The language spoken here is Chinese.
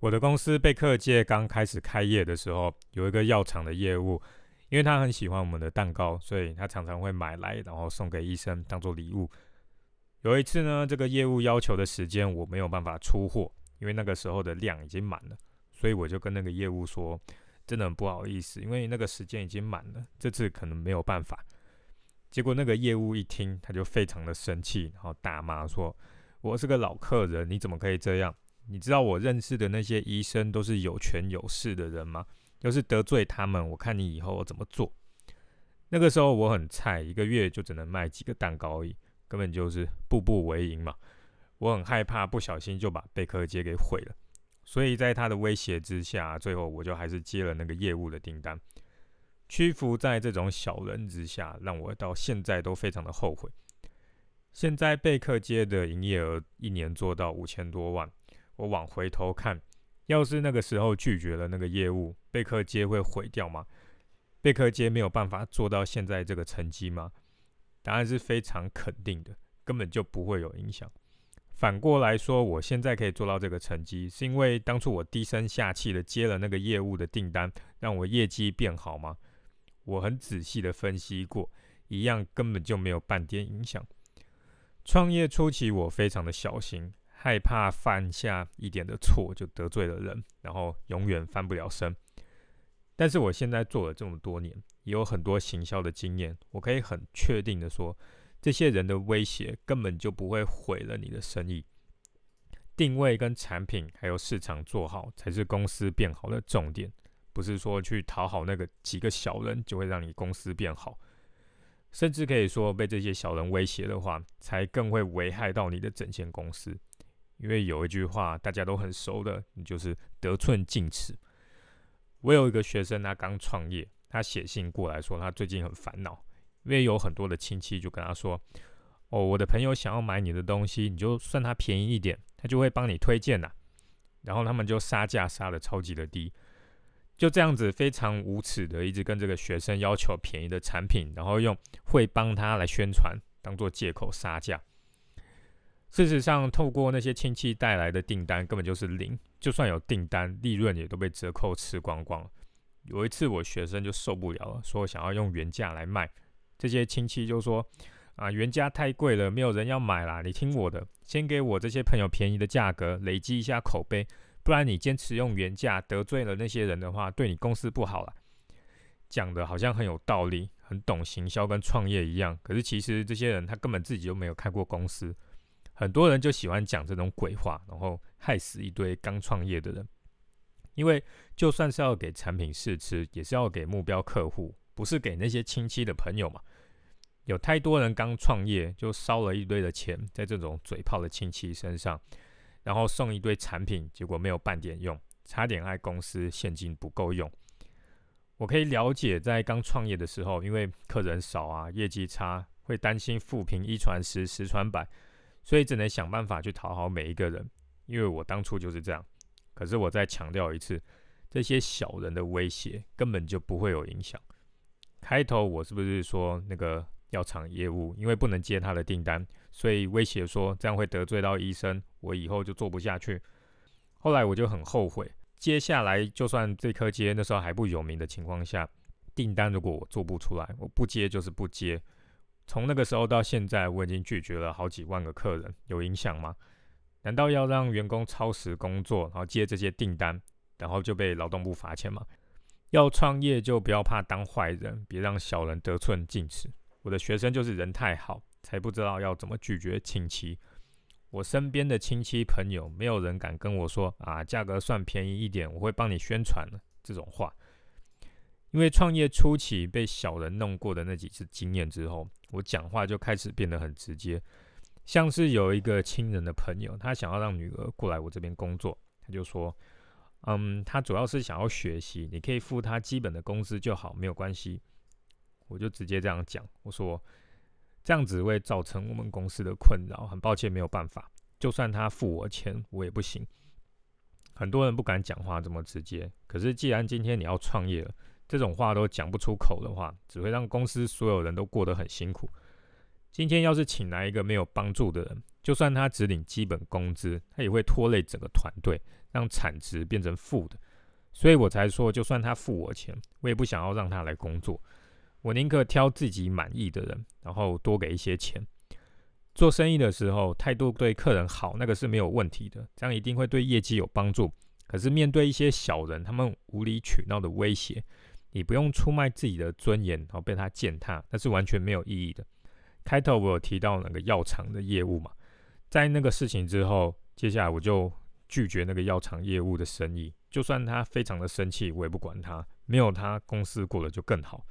我的公司贝克街刚开始开业的时候，有一个药厂的业务，因为他很喜欢我们的蛋糕，所以他常常会买来，然后送给医生当做礼物。有一次呢，这个业务要求的时间我没有办法出货，因为那个时候的量已经满了，所以我就跟那个业务说，真的很不好意思，因为那个时间已经满了，这次可能没有办法。结果那个业务一听，他就非常的生气，然后大骂说：“我是个老客人，你怎么可以这样？”你知道我认识的那些医生都是有权有势的人吗？要是得罪他们，我看你以后怎么做。那个时候我很菜，一个月就只能卖几个蛋糕而已，根本就是步步为营嘛。我很害怕不小心就把贝壳街给毁了，所以在他的威胁之下，最后我就还是接了那个业务的订单。屈服在这种小人之下，让我到现在都非常的后悔。现在贝克街的营业额一年做到五千多万。我往回头看，要是那个时候拒绝了那个业务，贝克街会毁掉吗？贝克街没有办法做到现在这个成绩吗？答案是非常肯定的，根本就不会有影响。反过来说，我现在可以做到这个成绩，是因为当初我低声下气的接了那个业务的订单，让我业绩变好吗？我很仔细的分析过，一样根本就没有半点影响。创业初期，我非常的小心。害怕犯下一点的错就得罪了人，然后永远翻不了身。但是我现在做了这么多年，也有很多行销的经验，我可以很确定的说，这些人的威胁根本就不会毁了你的生意。定位跟产品还有市场做好，才是公司变好的重点，不是说去讨好那个几个小人就会让你公司变好。甚至可以说，被这些小人威胁的话，才更会危害到你的整间公司。因为有一句话大家都很熟的，你就是得寸进尺。我有一个学生，他刚创业，他写信过来说他最近很烦恼，因为有很多的亲戚就跟他说：“哦，我的朋友想要买你的东西，你就算他便宜一点，他就会帮你推荐呐。”然后他们就杀价杀的超级的低，就这样子非常无耻的一直跟这个学生要求便宜的产品，然后用会帮他来宣传当做借口杀价。事实上，透过那些亲戚带来的订单根本就是零，就算有订单，利润也都被折扣吃光光。有一次，我学生就受不了了，说想要用原价来卖，这些亲戚就说：“啊，原价太贵了，没有人要买啦。你听我的，先给我这些朋友便宜的价格，累积一下口碑，不然你坚持用原价，得罪了那些人的话，对你公司不好了。”讲的好像很有道理，很懂行销跟创业一样，可是其实这些人他根本自己都没有开过公司。很多人就喜欢讲这种鬼话，然后害死一堆刚创业的人。因为就算是要给产品试吃，也是要给目标客户，不是给那些亲戚的朋友嘛。有太多人刚创业就烧了一堆的钱在这种嘴炮的亲戚身上，然后送一堆产品，结果没有半点用，差点害公司现金不够用。我可以了解，在刚创业的时候，因为客人少啊，业绩差，会担心富平一传十，十传百。所以只能想办法去讨好每一个人，因为我当初就是这样。可是我再强调一次，这些小人的威胁根本就不会有影响。开头我是不是说那个药厂业务，因为不能接他的订单，所以威胁说这样会得罪到医生，我以后就做不下去。后来我就很后悔，接下来就算这颗接那时候还不有名的情况下，订单如果我做不出来，我不接就是不接。从那个时候到现在，我已经拒绝了好几万个客人，有影响吗？难道要让员工超时工作，然后接这些订单，然后就被劳动部罚钱吗？要创业就不要怕当坏人，别让小人得寸进尺。我的学生就是人太好，才不知道要怎么拒绝亲戚。我身边的亲戚朋友，没有人敢跟我说啊，价格算便宜一点，我会帮你宣传这种话。因为创业初期被小人弄过的那几次经验之后。我讲话就开始变得很直接，像是有一个亲人的朋友，他想要让女儿过来我这边工作，他就说：“嗯，他主要是想要学习，你可以付他基本的工资就好，没有关系。”我就直接这样讲，我说：“这样子会造成我们公司的困扰，很抱歉，没有办法。就算他付我钱，我也不行。”很多人不敢讲话这么直接，可是既然今天你要创业了。这种话都讲不出口的话，只会让公司所有人都过得很辛苦。今天要是请来一个没有帮助的人，就算他只领基本工资，他也会拖累整个团队，让产值变成负的。所以我才说，就算他付我钱，我也不想要让他来工作。我宁可挑自己满意的人，然后多给一些钱。做生意的时候，态度对客人好，那个是没有问题的，这样一定会对业绩有帮助。可是面对一些小人，他们无理取闹的威胁，你不用出卖自己的尊严，然后被他践踏，那是完全没有意义的。开头我有提到那个药厂的业务嘛，在那个事情之后，接下来我就拒绝那个药厂业务的生意。就算他非常的生气，我也不管他。没有他，公司过得就更好。